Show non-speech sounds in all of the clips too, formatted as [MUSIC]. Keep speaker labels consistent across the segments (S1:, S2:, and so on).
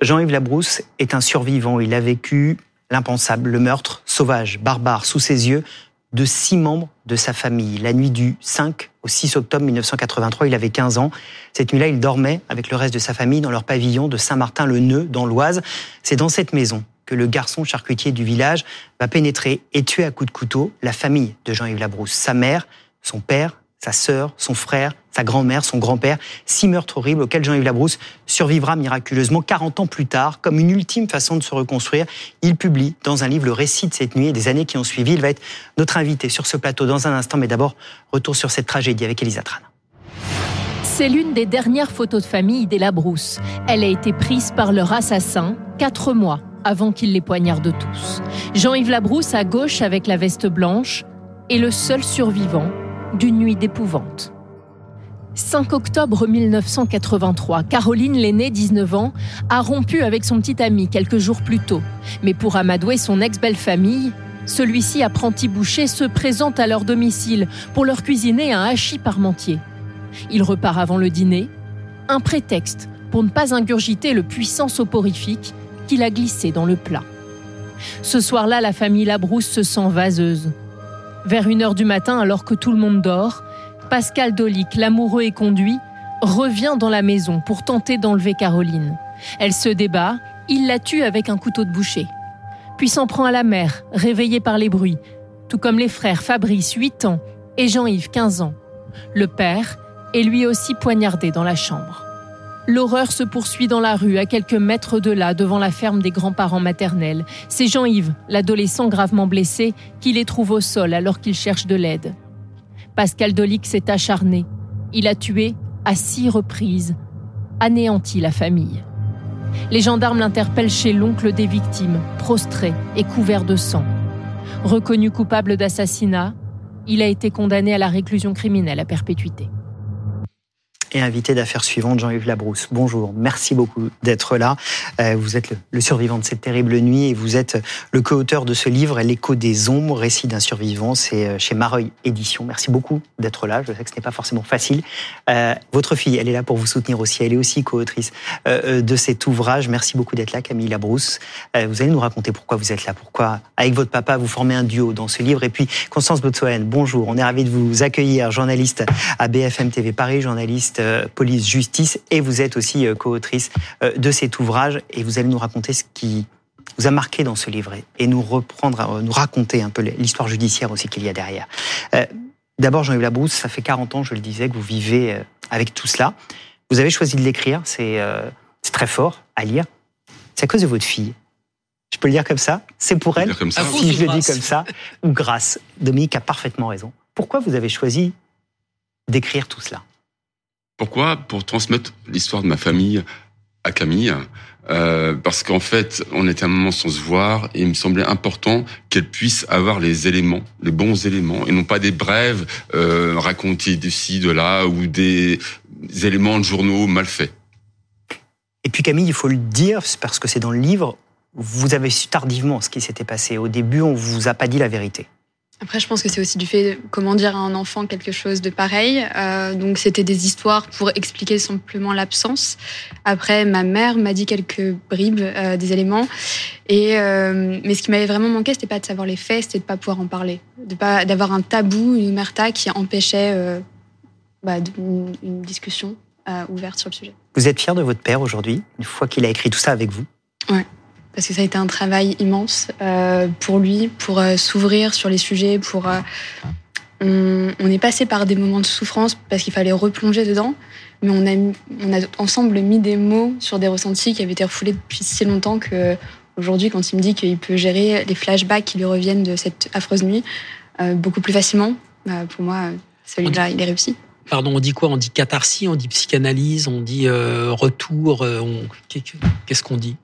S1: Jean-Yves Labrousse est un survivant. Il a vécu l'impensable, le meurtre sauvage, barbare, sous ses yeux, de six membres de sa famille. La nuit du 5 au 6 octobre 1983, il avait 15 ans. Cette nuit-là, il dormait avec le reste de sa famille dans leur pavillon de Saint-Martin-le-Neu, dans l'Oise. C'est dans cette maison que le garçon charcutier du village va pénétrer et tuer à coups de couteau la famille de Jean-Yves Labrousse, sa mère, son père, sa sœur, son frère, sa grand-mère, son grand-père, six meurtres horribles auxquels Jean-Yves Labrousse survivra miraculeusement 40 ans plus tard, comme une ultime façon de se reconstruire. Il publie dans un livre le récit de cette nuit et des années qui ont suivi. Il va être notre invité sur ce plateau dans un instant, mais d'abord, retour sur cette tragédie avec Elisa Tran.
S2: C'est l'une des dernières photos de famille des Labrousse. Elle a été prise par leur assassin quatre mois avant qu'il les poignarde tous. Jean-Yves Labrousse à gauche avec la veste blanche est le seul survivant d'une nuit d'épouvante. 5 octobre 1983, Caroline l'aînée, 19 ans, a rompu avec son petit ami quelques jours plus tôt. Mais pour amadouer son ex-belle-famille, celui-ci, apprenti boucher, se présente à leur domicile pour leur cuisiner un hachis parmentier. Il repart avant le dîner, un prétexte pour ne pas ingurgiter le puissant soporifique qu'il a glissé dans le plat. Ce soir-là, la famille Labrousse se sent vaseuse. Vers une heure du matin, alors que tout le monde dort, Pascal Dolic, l'amoureux et conduit, revient dans la maison pour tenter d'enlever Caroline. Elle se débat, il la tue avec un couteau de boucher. Puis s'en prend à la mère, réveillée par les bruits, tout comme les frères Fabrice, 8 ans, et Jean-Yves, 15 ans. Le père est lui aussi poignardé dans la chambre. L'horreur se poursuit dans la rue, à quelques mètres de là, devant la ferme des grands-parents maternels. C'est Jean-Yves, l'adolescent gravement blessé, qui les trouve au sol alors qu'il cherche de l'aide. Pascal Dolic s'est acharné. Il a tué à six reprises, anéanti la famille. Les gendarmes l'interpellent chez l'oncle des victimes, prostré et couvert de sang. Reconnu coupable d'assassinat, il a été condamné à la réclusion criminelle à perpétuité
S1: et invité d'affaires suivantes, Jean-Yves Labrousse. Bonjour, merci beaucoup d'être là. Euh, vous êtes le, survivant de cette terrible nuit et vous êtes le co-auteur de ce livre, L'écho des ombres, récit d'un survivant. C'est euh, chez Mareuil Édition. Merci beaucoup d'être là. Je sais que ce n'est pas forcément facile. Euh, votre fille, elle est là pour vous soutenir aussi. Elle est aussi co-autrice de cet ouvrage. Merci beaucoup d'être là, Camille Labrousse. vous allez nous raconter pourquoi vous êtes là, pourquoi, avec votre papa, vous formez un duo dans ce livre. Et puis, Constance Botsoen, bonjour. On est ravi de vous accueillir, journaliste à BFM TV Paris, journaliste euh, police-justice et vous êtes aussi euh, co-autrice euh, de cet ouvrage et vous allez nous raconter ce qui vous a marqué dans ce livre et nous reprendre, nous raconter un peu l'histoire judiciaire aussi qu'il y a derrière. D'abord, Jean-Yves Labrousse, ça fait 40 ans, je le disais, que vous vivez avec tout cela. Vous avez choisi de l'écrire, c'est très fort à lire. C'est à cause de votre fille. Je peux le dire comme ça? C'est pour elle
S3: comme ça.
S1: Si je le dis comme ça, ou grâce. Dominique a parfaitement raison. Pourquoi vous avez choisi d'écrire tout cela?
S3: Pourquoi Pour transmettre l'histoire de ma famille à Camille. Euh, parce qu'en fait, on était un moment sans se voir et il me semblait important qu'elle puisse avoir les éléments, les bons éléments, et non pas des brèves euh, racontées d'ici, de là, ou des, éléments de journaux mal faits.
S1: Et puis Camille, il faut le dire, parce que c'est dans le livre, vous avez su tardivement ce qui s'était passé. Au début, on vous a pas dit la vérité.
S4: Après, je pense que c'est aussi du fait comment dire à un enfant quelque chose de pareil. Euh, donc, c'était des histoires pour expliquer simplement l'absence. Après, ma mère m'a dit quelques bribes, euh, des éléments. Et euh, mais ce qui m'avait vraiment manqué, c'était pas de savoir les faits, c'était de pas pouvoir en parler, de pas d'avoir un tabou, une omerta qui empêchait bah, une, une, discussion ouverte sur le sujet.
S1: Vous êtes fier de votre père aujourd'hui, une fois qu'il a écrit tout ça avec vous?
S4: Ouais parce que ça a été un travail immense euh, pour lui, pour euh, s'ouvrir sur les sujets, pour... Euh, on, est passé par des moments de souffrance parce qu'il fallait replonger dedans, mais on a, on a ensemble mis des mots sur des ressentis qui avaient été refoulés depuis si longtemps que aujourd'hui, quand il me dit qu'il peut gérer les flashbacks qui lui reviennent de cette affreuse nuit beaucoup plus facilement, bah, pour moi, celui-là, il est réussi.
S5: Pardon, on dit quoi? On dit catharsis, on dit psychanalyse, on dit retour. Qu'est-ce qu'on dit?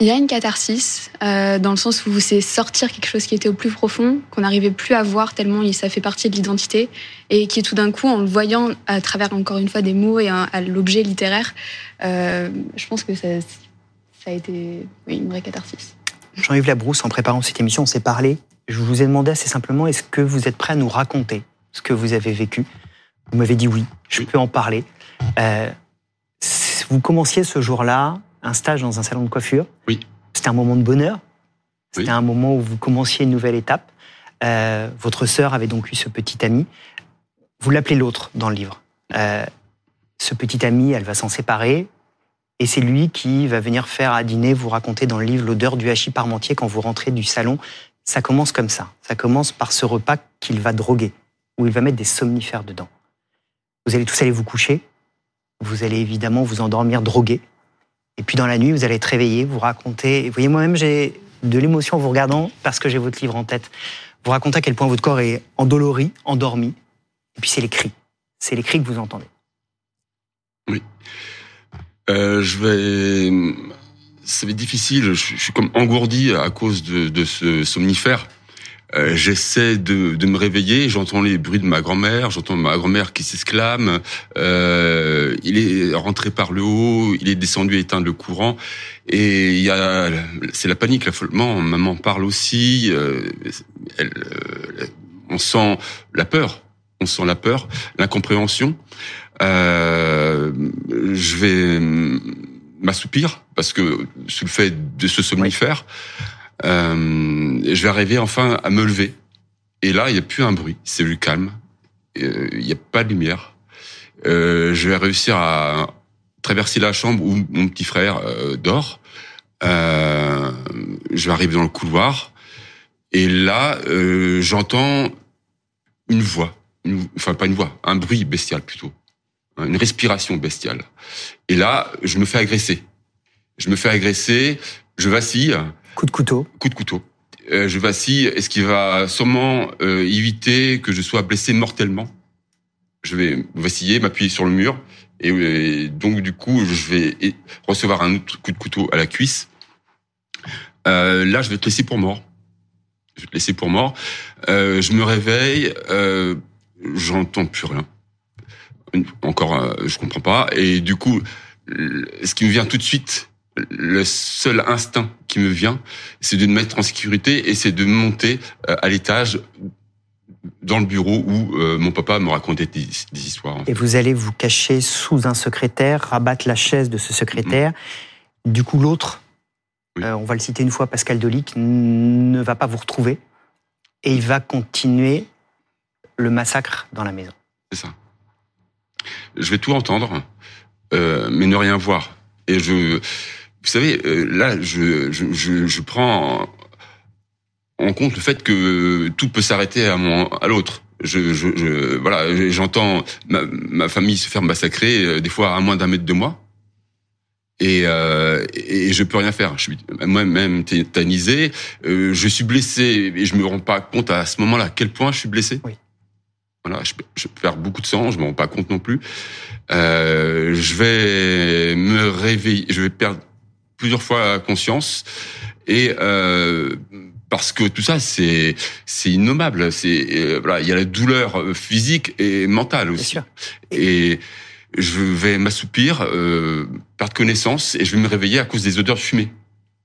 S4: Il y a une catharsis, euh, dans le sens où c'est sortir quelque chose qui était au plus profond, qu'on n'arrivait plus à voir tellement ça fait partie de l'identité, et qui est tout d'un coup, en le voyant à travers encore une fois des mots et à l'objet littéraire, euh, je pense que ça, ça a été une vraie catharsis.
S1: Jean-Yves Labrousse, en préparant cette émission, on s'est parlé. Je vous ai demandé assez simplement, est-ce que vous êtes prêt à nous raconter ce que vous avez vécu? Vous m'avez dit oui, je peux en parler. Euh, vous commenciez ce jour-là un stage dans un salon de coiffure.
S3: Oui.
S1: C'était un moment de bonheur. C'était
S3: Oui.
S1: un moment où vous commenciez une nouvelle étape. Euh, votre sœur avait donc eu ce petit ami. Vous l'appelez l'autre dans le livre. Euh, ce petit ami, elle va s'en séparer. Et c'est lui qui va venir faire à dîner, vous raconter dans le livre l'odeur du hachis parmentier quand vous rentrez du salon. Ça commence comme ça. Ça commence par ce repas qu'il va droguer, où il va mettre des somnifères dedans. Vous allez tous aller vous coucher. Vous allez évidemment vous endormir drogué. Et puis dans la nuit, vous allez être réveillé, vous raconter. Vous voyez, moi-même, j'ai de l'émotion en vous regardant parce que j'ai votre livre en tête. Vous racontez à quel point votre corps est endolori, endormi. Et puis c'est les cris. C'est les cris que vous entendez.
S3: Euh, je vais. Être difficile. Je, suis comme engourdi à cause de ce somnifère. Euh, J'essaie de, de me réveiller. J'entends les bruits de ma grand-mère. J'entends ma grand-mère qui s'exclame. Euh, il est rentré par le haut. Il est descendu éteindre le courant. Et il y a, c'est la panique, l'affolement. Maman parle aussi. Euh, elle, euh, on sent la peur. On sent la peur, l'incompréhension. Euh, je vais m'assoupir parce que sous le fait de ce somnifère, euh, je vais arriver enfin à me lever. Et là, il n'y a plus un bruit, c'est le calme. Euh, Il n'y a pas de lumière. Euh, je vais réussir à traverser la chambre où mon petit frère euh, dort. Euh, je vais arriver dans le couloir. Et là, euh, j'entends une voix. Enfin, pas une voix, un bruit bestial plutôt. Une respiration bestiale. Et là, je me fais agresser. Je me fais agresser, je vacille,
S1: Coup de couteau.
S3: coup de couteau. Euh, je vacille, est-ce qu'il va sûrement euh, éviter que je sois blessé mortellement? Je vais vaciller, m'appuyer sur le mur, et, euh, donc du coup, je vais recevoir un autre coup de couteau à la cuisse. Là, je vais te laisser pour mort. Je vais te laisser pour mort. Je me réveille, j'entends plus rien. Encore, je comprends pas. Et du coup, ce qui me vient tout de suite, le seul instinct qui me vient, c'est de me mettre en sécurité et c'est de monter euh, à l'étage dans le bureau où euh, mon papa me racontait des, des histoires. en fait.
S1: Et vous allez vous cacher sous un secrétaire, rabattre la chaise de ce secrétaire. Du coup, l'autre,
S3: Oui.
S1: euh, on va le citer une fois, Pascal Dolic, n- ne va pas vous retrouver. Et il va continuer le massacre dans la maison.
S3: C'est ça. Je vais tout entendre, euh, mais ne rien voir. Et je, vous savez, euh, là, je, je, je, je prends en, compte le fait que tout peut s'arrêter à mon, à l'autre. Je, je, je, voilà, j'entends ma, ma famille se faire massacrer, euh, des fois à moins d'un mètre de moi. Et, euh, et je peux rien faire. Je suis moi-même tétanisé. Euh, je suis blessé et je me rends pas compte à ce moment-là à quel point je suis blessé.
S1: Oui.
S3: Voilà, je, je perds beaucoup de sang, je me rends pas compte non plus. Euh, je vais me réveiller, je vais perdre plusieurs fois conscience et euh, parce que tout ça c'est c'est innommable. C'est euh, voilà, il y a la douleur euh, physique et mentale
S1: Bien
S3: aussi.
S1: sûr.
S3: Et je vais m'assoupir, euh, perdre connaissance et je vais me réveiller à cause des odeurs de fumée.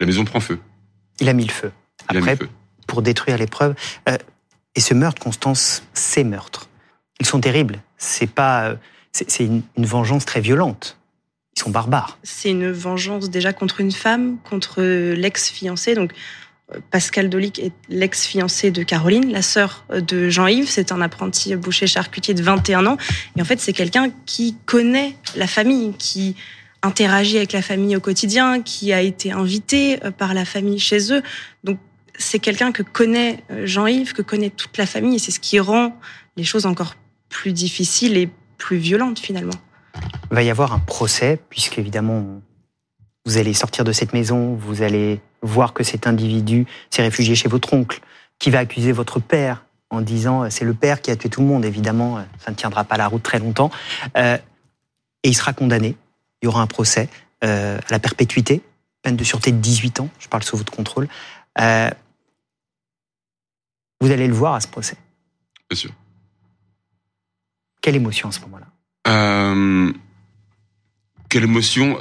S3: La maison prend feu.
S1: Il a mis le feu.
S3: Il a mis
S1: Après,
S3: le feu.
S1: pour détruire les preuves. Euh, et ce meurtre, Constance, ces meurtres, ils sont terribles. C'est pas, euh, c'est c'est une, une vengeance très violente. Ils sont barbares.
S6: C'est une vengeance déjà contre une femme, contre l'ex-fiancé. Donc, euh, Pascal Dolic est l'ex-fiancé de Caroline, la sœur de Jean-Yves. C'est un apprenti boucher charcutier de 21 ans. Et en fait, c'est quelqu'un qui connaît la famille, qui interagit avec la famille au quotidien, qui a été invité euh, par la famille chez eux. Donc, c'est quelqu'un que connaît euh, Jean-Yves, que connaît toute la famille. Et c'est ce qui rend les choses encore plus difficiles et plus violentes, finalement.
S1: Il va y avoir un procès, puisque évidemment, vous allez sortir de cette maison, vous allez voir que cet individu s'est réfugié chez votre oncle, qui va accuser votre père en disant euh, c'est le père qui a tué tout le monde. Évidemment, euh, ça ne tiendra pas la route très longtemps. Euh, et il sera condamné. Il y aura un procès euh, à la perpétuité, peine de sûreté de 18 ans. Je parle sous votre contrôle. Euh, vous allez le voir à ce procès.
S3: Bien sûr.
S1: Quelle émotion à ce moment-là
S3: Euh, quelle émotion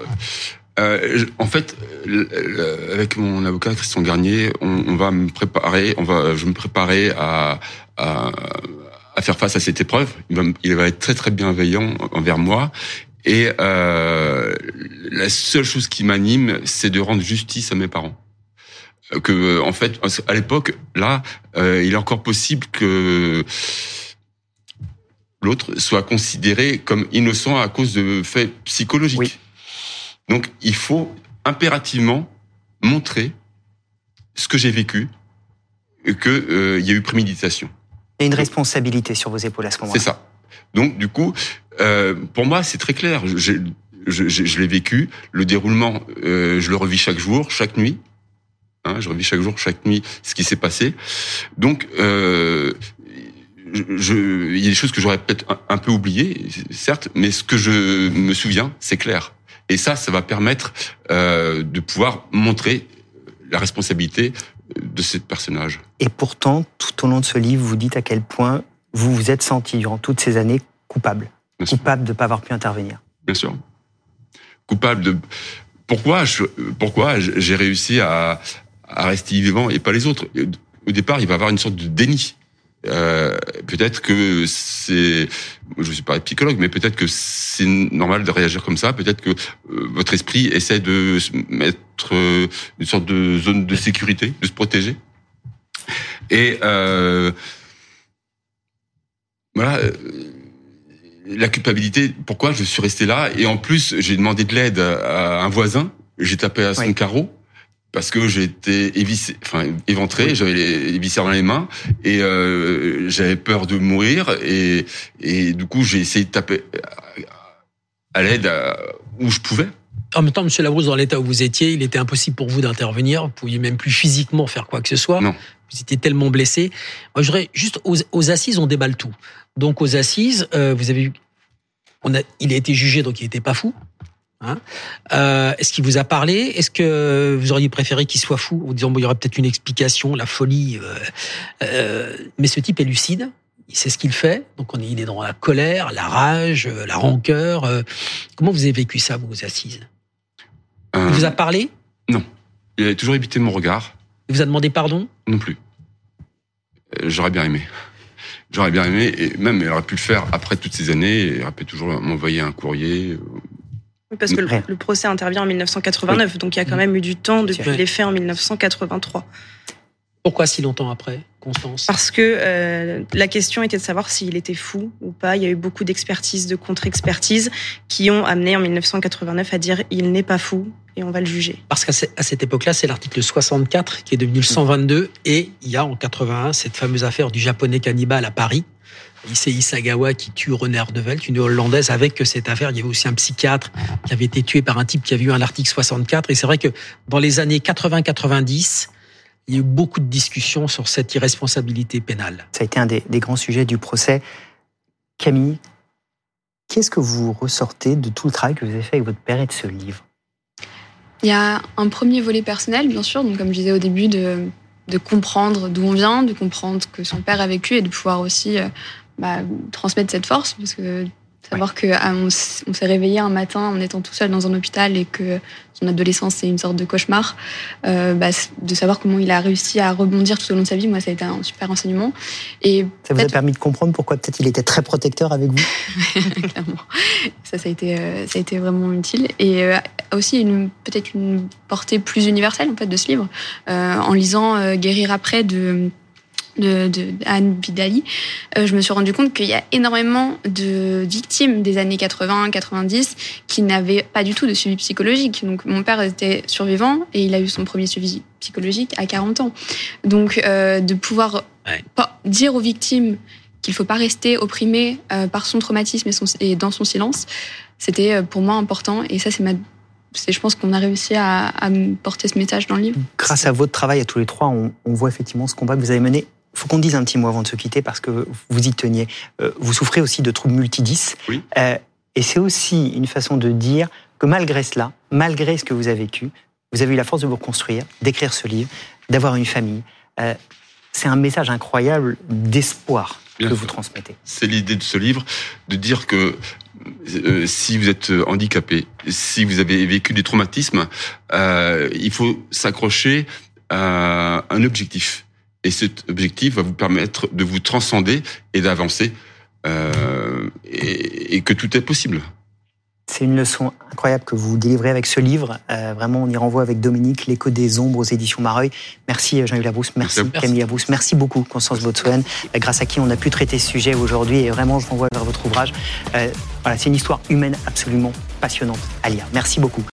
S3: Euh, En fait, euh, euh, avec mon avocat Christian Garnier, on, va me préparer, on va, je me préparer à, à, à faire face à cette épreuve. Il va, il va être très très bienveillant envers moi. Et euh, la seule chose qui m'anime, c'est de rendre justice à mes parents. Que en fait, à l'époque, là, il est encore possible que l'autre soit considéré comme innocent à cause de faits psychologiques. Donc, il faut impérativement montrer ce que j'ai vécu, et qu'il euh, y a eu préméditation.
S1: Il y a une responsabilité sur vos épaules à ce moment-là.
S3: C'est ça. Donc, du coup, euh, pour moi, c'est très clair. Je, je, je, l'ai vécu. Le déroulement, euh, je le revis chaque jour, chaque nuit. Hein, je revis chaque jour, chaque nuit, ce qui s'est passé. Donc, euh, je, il y a des choses que j'aurais peut-être un, peu oubliées, certes, mais ce que je me souviens, c'est clair. Et ça, ça va permettre euh, de pouvoir montrer la responsabilité de ce personnage.
S1: Et pourtant, tout au long de ce livre, vous dites à quel point vous vous êtes senti durant toutes ces années coupable. coupable de ne pas avoir pu intervenir.
S3: Bien sûr. Coupable de... Pourquoi pourquoi j'ai réussi à, à rester vivant et pas les autres? Au départ, il va y avoir une sorte de déni. Euh, peut-être que c'est, je suis pas psychologue, mais peut-être que c'est normal de réagir comme ça. Peut-être que euh, votre esprit essaie de mettre euh, une sorte de zone de sécurité, de se protéger. Et euh, voilà, la culpabilité. Pourquoi je suis resté là? Et en plus, j'ai demandé de l'aide à un voisin. J'ai tapé à son carreau parce que j'étais évissé, enfin éventré, j'avais les, viscères dans les mains et euh, j'avais peur de mourir et, et du coup j'ai essayé de taper à l'aide où je pouvais.
S5: En même temps, Monsieur Labrousse, dans l'état où vous étiez, il était impossible pour vous d'intervenir. Vous pouviez même plus physiquement faire quoi que ce soit.
S3: Non.
S5: Vous étiez tellement blessé. Moi, voudrais juste aux, assises, on déballe tout. Donc aux assises, euh, vous avez, on a, il a été jugé, donc il n'était pas fou. Hein euh, Est-ce qu'il vous a parlé? Est-ce que vous auriez préféré qu'il soit fou? En disant bon, il y aura peut-être une explication, la folie euh, euh, Mais ce type est lucide. Il sait ce qu'il fait. Donc on est, il est dans la colère, la rage, la rancœur. Comment vous avez vécu ça, vous, aux assises? Il vous a parlé?
S3: Non. Il a toujours évité mon regard.
S5: Il vous a demandé pardon?
S3: Non plus. J'aurais bien aimé. J'aurais bien aimé, et même il aurait pu le faire après toutes ces années, il aurait pu toujours m'envoyer un courrier,
S6: parce que le, procès intervient en 1989, donc il y a quand même eu du temps depuis les faits en 1983.
S5: Pourquoi si longtemps après, Constance?
S6: Parce que euh, la question était de savoir s'il était fou ou pas. Il y a eu beaucoup d'expertises, de contre-expertises qui ont amené en 1989 à dire il n'est pas fou et on va le juger.
S5: Parce qu'à cette époque-là, c'est l'article 64 qui est devenu le 122 et il y a en 81 cette fameuse affaire du japonais cannibale à Paris Issei Isagawa qui tue René Ardevel, une hollandaise avec cette affaire. Il y avait aussi un psychiatre qui avait été tué par un type qui avait eu un article 64. Et c'est vrai que dans les années 80-90, il y a eu beaucoup de discussions sur cette irresponsabilité pénale.
S1: Ça a été un des, grands sujets du procès. Camille, qu'est-ce que vous ressortez de tout le travail que vous avez fait avec votre père et de ce livre?
S4: Il y a un premier volet personnel, bien sûr, donc comme je disais au début, de, de comprendre d'où on vient, de comprendre que son père a vécu et de pouvoir aussi euh, bah, transmettre cette force, parce que savoir que ah, on, s'est réveillé un matin en étant tout seul dans un hôpital et que son adolescence c'est une sorte de cauchemar, euh, bah, de savoir comment il a réussi à rebondir tout au long de sa vie, moi ça a été un super enseignement.
S1: Et ça vous a permis de comprendre pourquoi peut-être il était très protecteur avec vous? [LAUGHS]
S4: Clairement, ça ça a été euh, ça a été vraiment utile et euh, aussi une peut-être une portée plus universelle en fait de ce livre en lisant Guérir après de de, de Anne Bidali, euh, je me suis rendu compte qu'il y a énormément de victimes des années 80-90 qui n'avaient pas du tout de suivi psychologique. Donc mon père était survivant et il a eu son premier suivi psychologique à 40 ans. Donc euh, de pouvoir dire aux victimes qu'il faut pas rester opprimé euh, par son traumatisme et, son, et dans son silence, c'était pour moi important. Et ça, c'est ma je pense qu'on a réussi à, à, porter ce message dans le livre.
S1: Grâce à votre travail à tous les trois, on, on voit effectivement ce combat que vous avez mené faut qu'on dise un petit mot avant de se quitter parce que vous y teniez. Euh, vous souffrez aussi de troubles multidis.
S3: Oui.
S1: Euh, et c'est aussi une façon de dire que malgré cela, malgré ce que vous avez vécu, vous avez eu la force de vous reconstruire, d'écrire ce livre, d'avoir une famille. Euh, c'est un message incroyable d'espoir que vous transmettez.
S3: C'est l'idée de ce livre, de dire que si vous êtes handicapé, si vous avez vécu des traumatismes, il faut s'accrocher à un objectif. Et cet objectif va vous permettre de vous transcender et d'avancer, euh, et, et, que tout est possible.
S1: C'est une leçon incroyable que vous délivrez avec ce livre. Euh, vraiment, on y renvoie avec Dominique, L'écho des ombres aux éditions Mareuil. Merci Jean-Yves Labrousse, merci,
S3: Merci.
S1: Camille Labrousse, merci beaucoup Constance Botswen, euh, grâce à qui on a pu traiter ce sujet aujourd'hui. Et vraiment, je renvoie vers votre ouvrage. Euh, voilà, c'est une histoire humaine absolument passionnante à lire. Merci beaucoup.